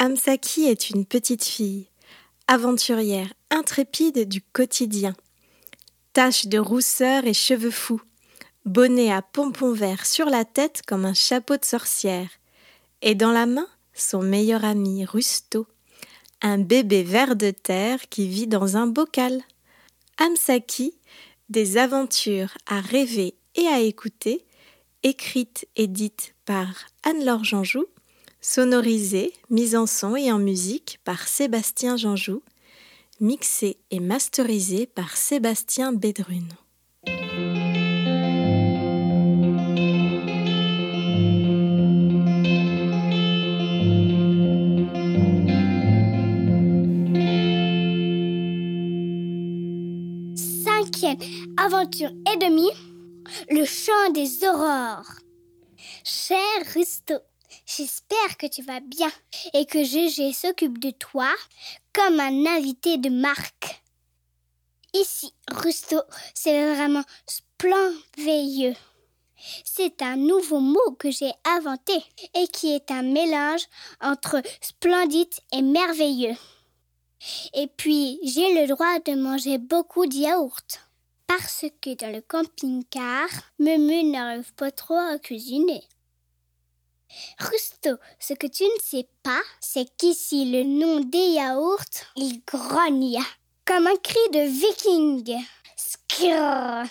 Amsaki est une petite fille, aventurière, intrépide du quotidien. Tache de rousseur et cheveux fous, bonnet à pompons verts sur la tête comme un chapeau de sorcière, et dans la main son meilleur ami Rusto, un bébé ver de terre qui vit dans un bocal. Amsaki, des aventures à rêver et à écouter, écrites et dites par Anne-Laure Janjou, sonorisées, mises en son et en musique par Sébastien Janjou, mixées et masterisées par Sébastien Bédrune. aventure et demie, le chant des aurores. Cher Rusto, j'espère que tu vas bien et que Gégé s'occupe de toi comme un invité de marque. Ici, Rusto, c'est vraiment splendveilleux. C'est un nouveau mot que j'ai inventé et qui est un mélange entre splendide et merveilleux. Et puis, j'ai le droit de manger beaucoup de yaourts. Parce que dans le camping-car, Mumu n'arrive pas trop à cuisiner. Rusto, ce que tu ne sais pas, c'est qu'ici le nom des yaourts, il grogne comme un cri de viking. Skrrr.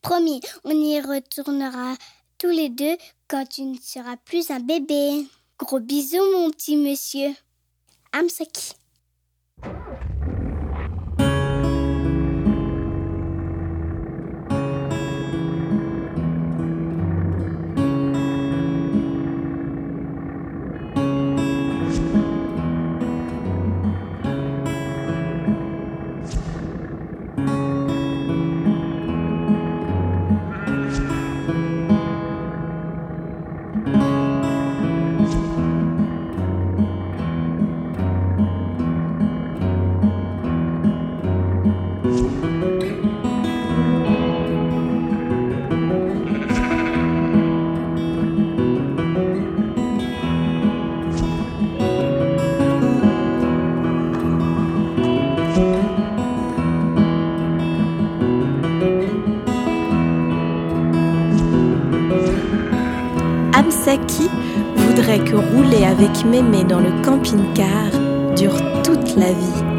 Promis, on y retournera tous les deux quand tu ne seras plus un bébé. Gros bisous, mon petit monsieur. Amsaki. Avec Mémé dans le camping-car dure toute la vie.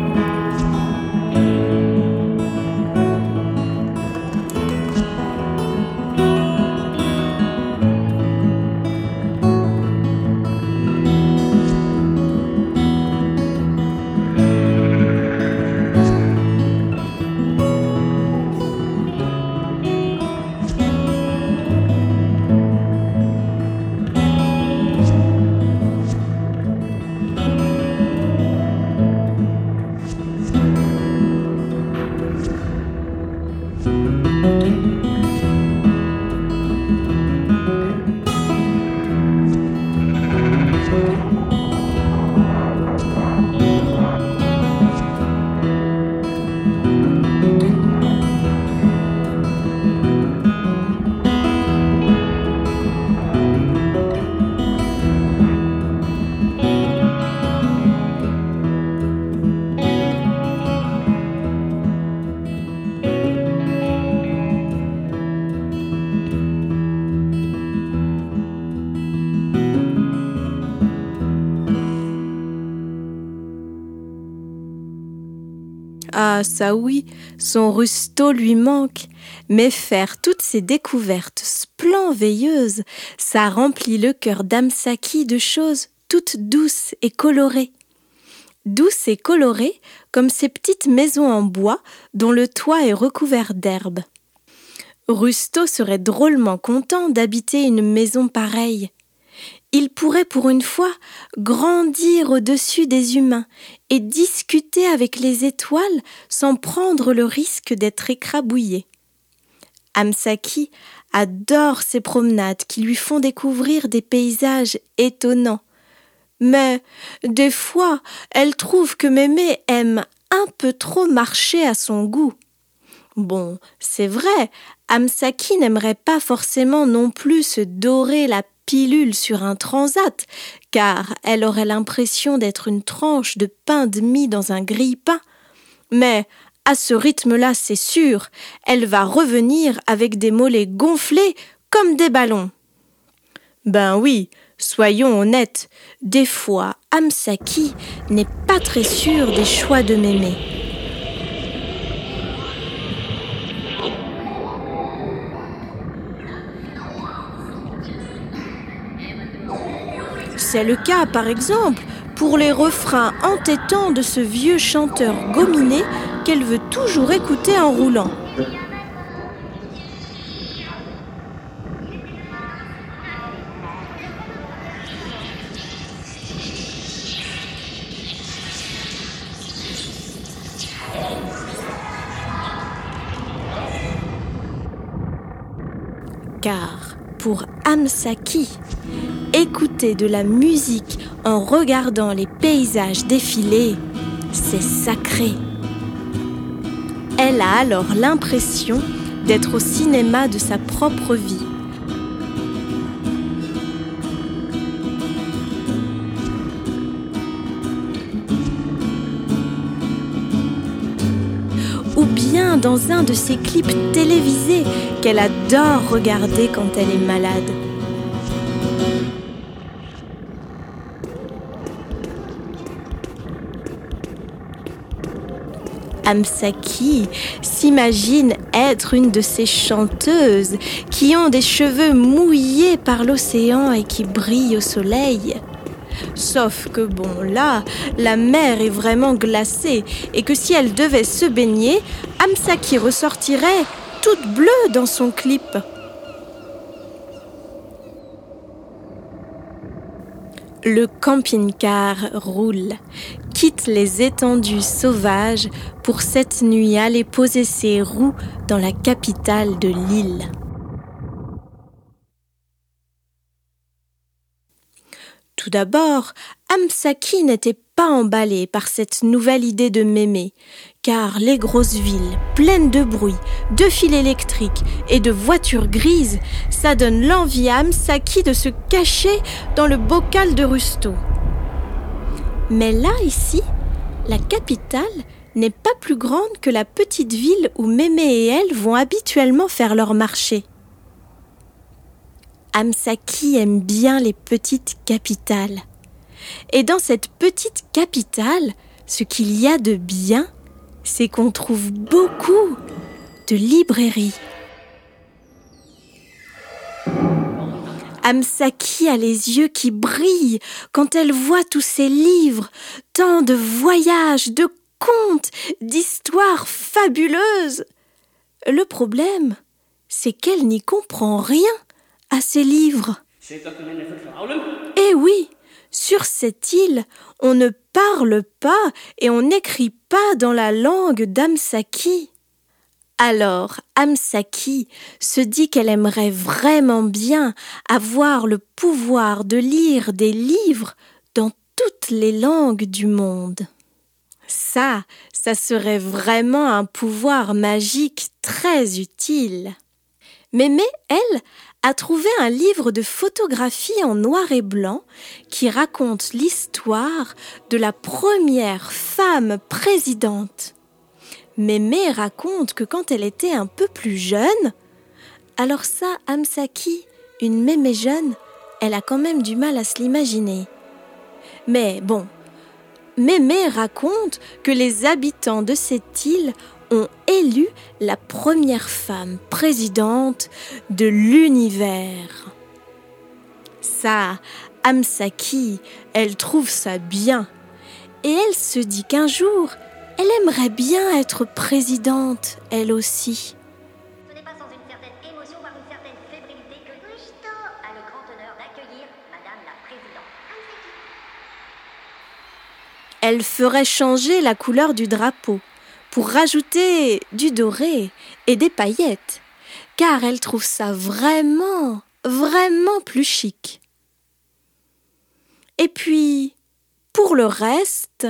Ah, ça oui, son rusto lui manque. Mais faire toutes ces découvertes splenveilleuses, ça remplit le cœur d'Amsaki de choses toutes douces et colorées. Douces et colorées comme ces petites maisons en bois dont le toit est recouvert d'herbe. Rusto serait drôlement content d'habiter une maison pareille il pourrait pour une fois grandir au-dessus des humains et discuter avec les étoiles sans prendre le risque d'être écrabouillé. Amsaki adore ces promenades qui lui font découvrir des paysages étonnants. Mais des fois, elle trouve que Mémé aime un peu trop marcher à son goût. Bon, c'est vrai, Amsaki n'aimerait pas forcément non plus se dorer la pilule sur un transat, car elle aurait l'impression d'être une tranche de pain demi dans un grille-pain. Mais à ce rythme-là, c'est sûr, elle va revenir avec des mollets gonflés comme des ballons. Ben oui, soyons honnêtes, des fois, Amsaki n'est pas très sûr des choix de Mémé. C'est le cas, par exemple, pour les refrains entêtants de ce vieux chanteur gominé qu'elle veut toujours écouter en roulant. Car pour Amsaki, écouter de la musique en regardant les paysages défiler, c'est sacré. Elle a alors l'impression d'être au cinéma de sa propre vie. Dans un de ses clips télévisés qu'elle adore regarder quand elle est malade. Amsaki s'imagine être une de ces chanteuses qui ont des cheveux mouillés par l'océan et qui brillent au soleil. Sauf que bon, là, la mer est vraiment glacée et que si elle devait se baigner, Amsaki ressortirait toute bleue dans son clip. Le camping-car roule, quitte les étendues sauvages pour cette nuit aller poser ses roues dans la capitale de l'île. Tout d'abord, Amsaki n'était pas emballé par cette nouvelle idée de Mémé, car les grosses villes, pleines de bruit, de fils électriques et de voitures grises, ça donne l'envie à Amsaki de se cacher dans le bocal de Rusto. Mais là, ici, la capitale n'est pas plus grande que la petite ville où Mémé et elle vont habituellement faire leur marché. Amsaki aime bien les petites capitales. Et dans cette petite capitale, ce qu'il y a de bien, c'est qu'on trouve beaucoup de librairies. Amsaki a les yeux qui brillent quand elle voit tous ces livres, tant de voyages, de contes, d'histoires fabuleuses. Le problème, c'est qu'elle n'y comprend rien à ces livres. Eh oui, sur cette île, on ne parle pas et on n'écrit pas dans la langue d'Amsaki. Alors Amsaki se dit qu'elle aimerait vraiment bien avoir le pouvoir de lire des livres dans toutes les langues du monde. Ça, ça serait vraiment un pouvoir magique très utile. Mémé, elle, a trouvé un livre de photographie en noir et blanc qui raconte l'histoire de la première femme présidente. Mémé raconte que quand elle était un peu plus jeune, alors ça, Amsaki, une mémé jeune, elle a quand même du mal à se l'imaginer. Mais bon, Mémé raconte que les habitants de cette île ont élu la première femme présidente de l'univers. Ça, Amsaki, elle trouve ça bien. Et elle se dit qu'un jour, elle aimerait bien être présidente, elle aussi. Ce n'est pas sans une certaine émotion, voire une certaine fébrilité que Gusto a le grand honneur d'accueillir Madame la Présidente. Elle ferait changer la couleur du drapeau pour rajouter du doré et des paillettes, car elle trouve ça vraiment, vraiment plus chic. Et puis, pour le reste,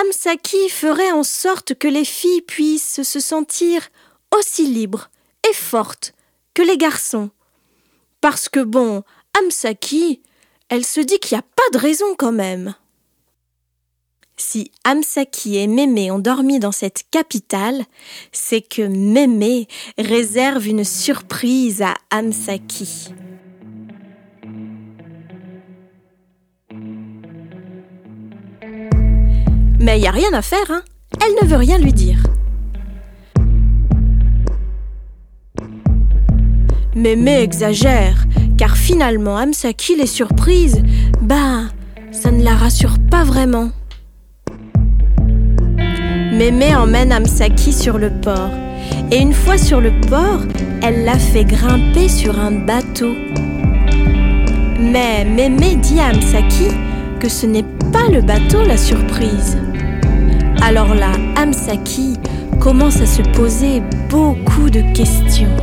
Amsaki ferait en sorte que les filles puissent se sentir aussi libres et fortes que les garçons. Parce que bon, Amsaki, elle se dit qu'il n'y a pas de raison quand même. Si Amsaki et Mémé ont dormi dans cette capitale, c'est que Mémé réserve une surprise à Amsaki. Mais il n'y a rien à faire, hein Elle ne veut rien lui dire. Mémé exagère, car finalement Amsaki les surprise, bah, ça ne la rassure pas vraiment. Mémé emmène Amsaki sur le port. Et une fois sur le port, elle l'a fait grimper sur un bateau. Mais Mémé dit à Amsaki que ce n'est pas le bateau la surprise. Alors là, Amsaki commence à se poser beaucoup de questions.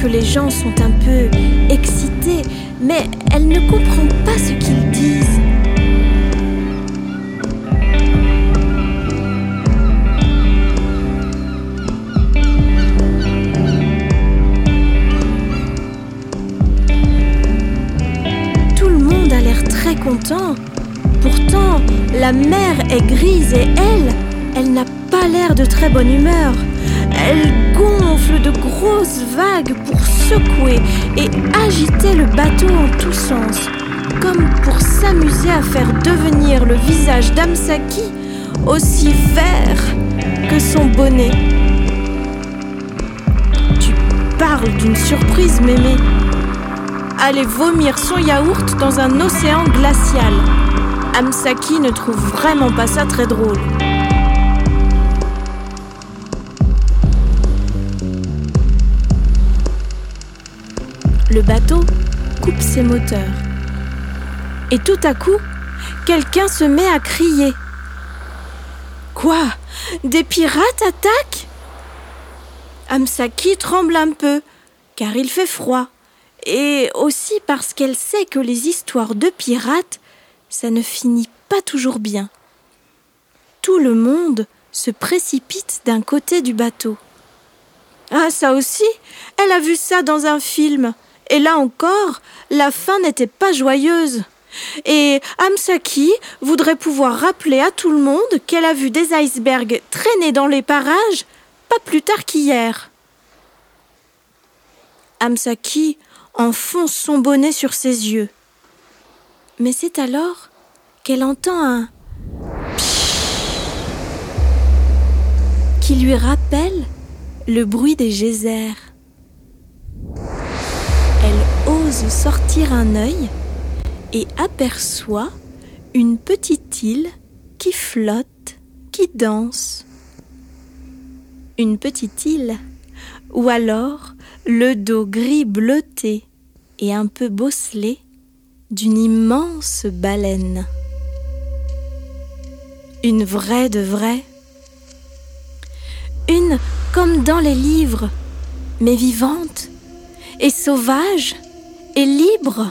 Que les gens sont un peu excités, mais elle ne comprend pas ce qu'ils disent. Tout le monde a l'air très content. Pourtant, la mer est grise et elle, elle n'a pas l'air de très bonne humeur. Elle gonfle de grosses vagues pour secouer et agiter le bateau en tous sens, comme pour s'amuser à faire devenir le visage d'Amsaki aussi vert que son bonnet. Tu parles d'une surprise, mémé. Aller vomir son yaourt dans un océan glacial. Amsaki ne trouve vraiment pas ça très drôle. Le bateau coupe ses moteurs. Et tout à coup, quelqu'un se met à crier. Quoi? Des pirates attaquent? Amsaki tremble un peu, car il fait froid, et aussi parce qu'elle sait que les histoires de pirates, ça ne finit pas toujours bien. Tout le monde se précipite d'un côté du bateau. Ah, ça aussi, elle a vu ça dans un film. Et là encore, la fin n'était pas joyeuse. Et Amsaki voudrait pouvoir rappeler à tout le monde qu'elle a vu des icebergs traîner dans les parages pas plus tard qu'hier. Amsaki enfonce son bonnet sur ses yeux. Mais c'est alors qu'elle entend un qui lui rappelle le bruit des geysers sortir un œil et aperçoit une petite île qui flotte, qui danse. Une petite île, ou alors le dos gris bleuté et un peu bosselé d'une immense baleine. Une vraie de vraie. Une comme dans les livres, mais vivante et sauvage et libre.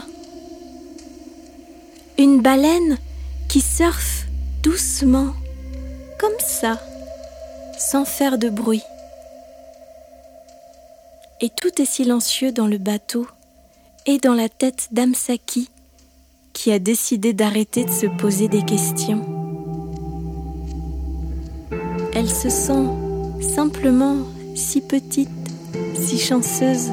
Une baleine qui surfe doucement, comme ça, sans faire de bruit. Et tout est silencieux dans le bateau et dans la tête d'Amsaki, qui a décidé d'arrêter de se poser des questions. Elle se sent simplement si petite, si chanceuse.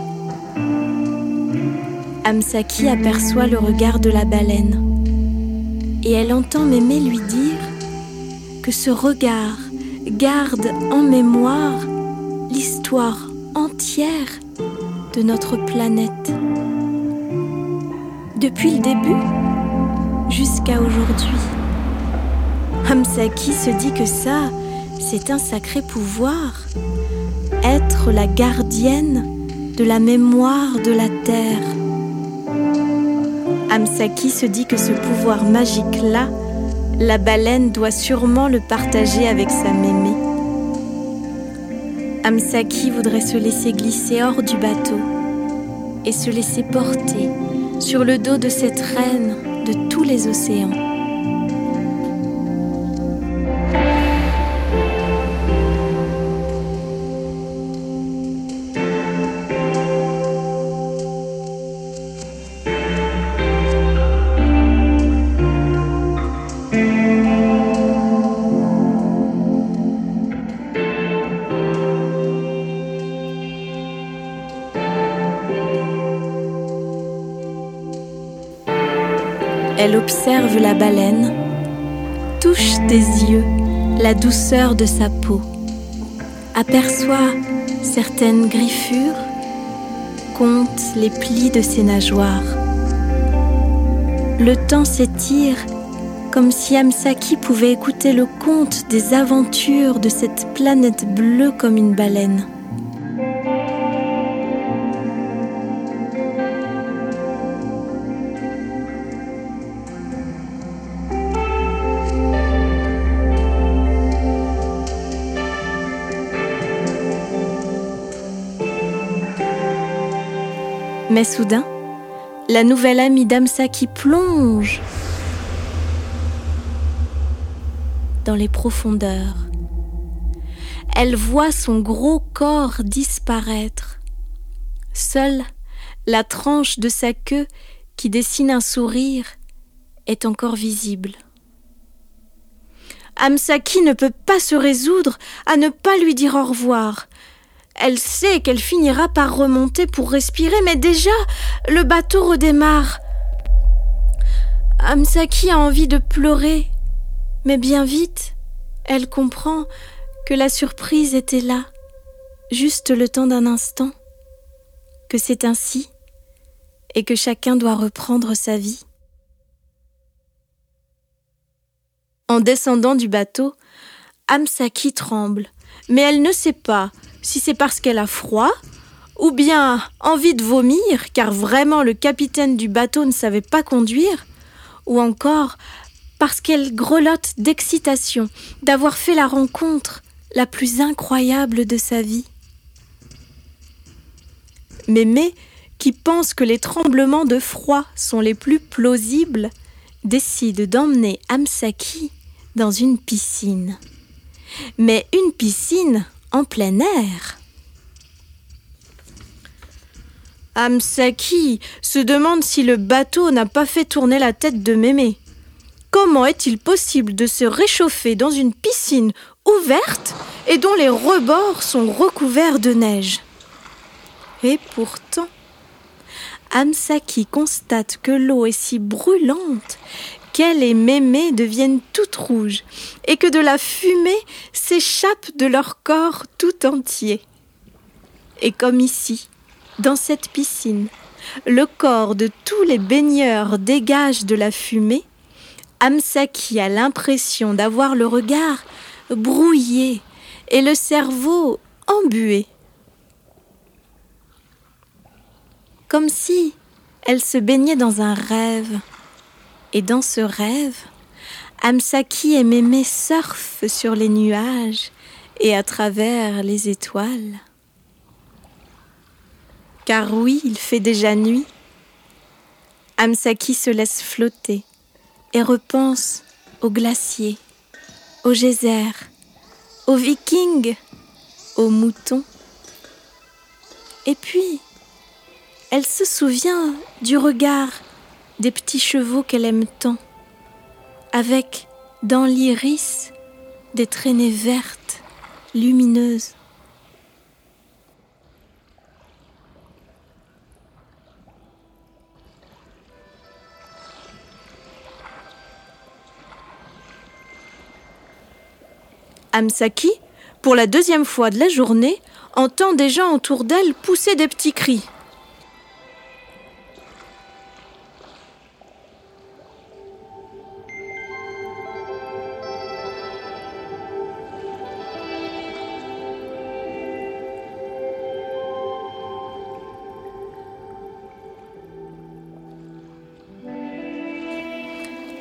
Amsaki aperçoit le regard de la baleine et elle entend Mémé lui dire que ce regard garde en mémoire l'histoire entière de notre planète. Depuis le début jusqu'à aujourd'hui. Amsaki se dit que ça, c'est un sacré pouvoir. Être la gardienne de la mémoire de la terre. Amsaki se dit que ce pouvoir magique-là, la baleine doit sûrement le partager avec sa mémé. Amsaki voudrait se laisser glisser hors du bateau et se laisser porter sur le dos de cette reine de tous les océans. Elle observe la baleine, touche des yeux la douceur de sa peau, aperçoit certaines griffures, compte les plis de ses nageoires. Le temps s'étire comme si Amsaki pouvait écouter le conte des aventures de cette planète bleue comme une baleine. Mais soudain, la nouvelle amie d'Amsaki plonge dans les profondeurs. Elle voit son gros corps disparaître. Seule la tranche de sa queue qui dessine un sourire est encore visible. Amsaki ne peut pas se résoudre à ne pas lui dire au revoir. Elle sait qu'elle finira par remonter pour respirer, mais déjà, le bateau redémarre. Amsaki a envie de pleurer, mais bien vite, elle comprend que la surprise était là, juste le temps d'un instant, que c'est ainsi, et que chacun doit reprendre sa vie. En descendant du bateau, Amsaki tremble, mais elle ne sait pas si c'est parce qu'elle a froid, ou bien envie de vomir, car vraiment le capitaine du bateau ne savait pas conduire, ou encore parce qu'elle grelotte d'excitation d'avoir fait la rencontre la plus incroyable de sa vie. Mémé, qui pense que les tremblements de froid sont les plus plausibles, décide d'emmener Amsaki dans une piscine. Mais une piscine en plein air. Amsaki se demande si le bateau n'a pas fait tourner la tête de Mémé. Comment est-il possible de se réchauffer dans une piscine ouverte et dont les rebords sont recouverts de neige? Et pourtant, Amsaki constate que l'eau est si brûlante qu'elle et Mémé deviennent toutes rouges et que de la fumée s'échappe de leur corps tout entier. Et comme ici, dans cette piscine, le corps de tous les baigneurs dégage de la fumée, Amsaki a l'impression d'avoir le regard brouillé et le cerveau embué. Comme si elle se baignait dans un rêve. Et dans ce rêve, Amsaki et Mémé surfent sur les nuages et à travers les étoiles. Car oui, il fait déjà nuit. Amsaki se laisse flotter et repense aux glaciers, aux geysers, aux vikings, aux moutons. Et puis, elle se souvient du regard des petits chevaux qu'elle aime tant, avec dans l'iris des traînées vertes, lumineuses. Amsaki, pour la deuxième fois de la journée, entend des gens autour d'elle pousser des petits cris.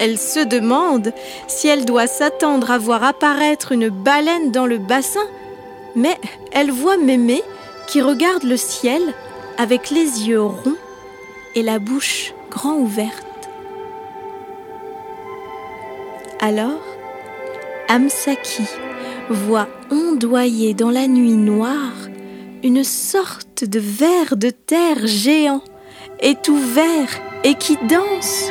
Elle se demande si elle doit s'attendre à voir apparaître une baleine dans le bassin, mais elle voit Mémé qui regarde le ciel avec les yeux ronds et la bouche grand ouverte. Alors, Amsaki voit ondoyer dans la nuit noire une sorte de ver de terre géant et tout vert et qui danse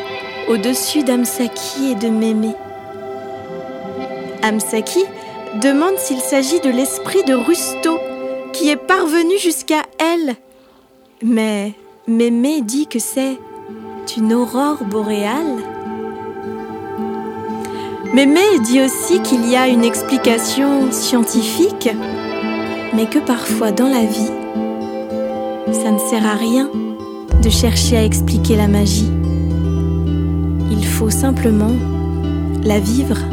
au-dessus d'Amsaki et de Mémé. Amsaki demande s'il s'agit de l'esprit de Rusto qui est parvenu jusqu'à elle. Mais Mémé dit que c'est une aurore boréale. Mémé dit aussi qu'il y a une explication scientifique, mais que parfois dans la vie, ça ne sert à rien de chercher à expliquer la magie. Faut simplement la vivre.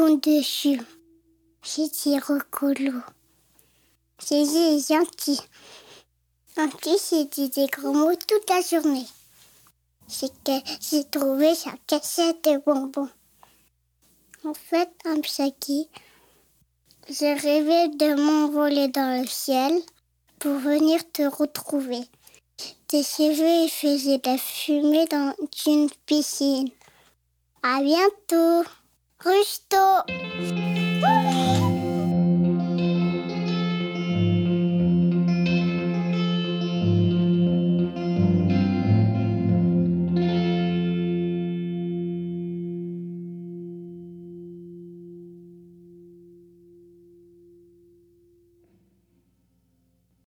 Mouton dessus. C'est recolo. C'est gentil. Gentil, c'est dit des gros mots toute la journée. J'ai trouvé sa cassette de bonbons. En fait, un psaki, j'ai rêvé de m'envoler dans le ciel pour venir te retrouver. Tes cheveux faisaient de la fumée dans une piscine. À bientôt, く人。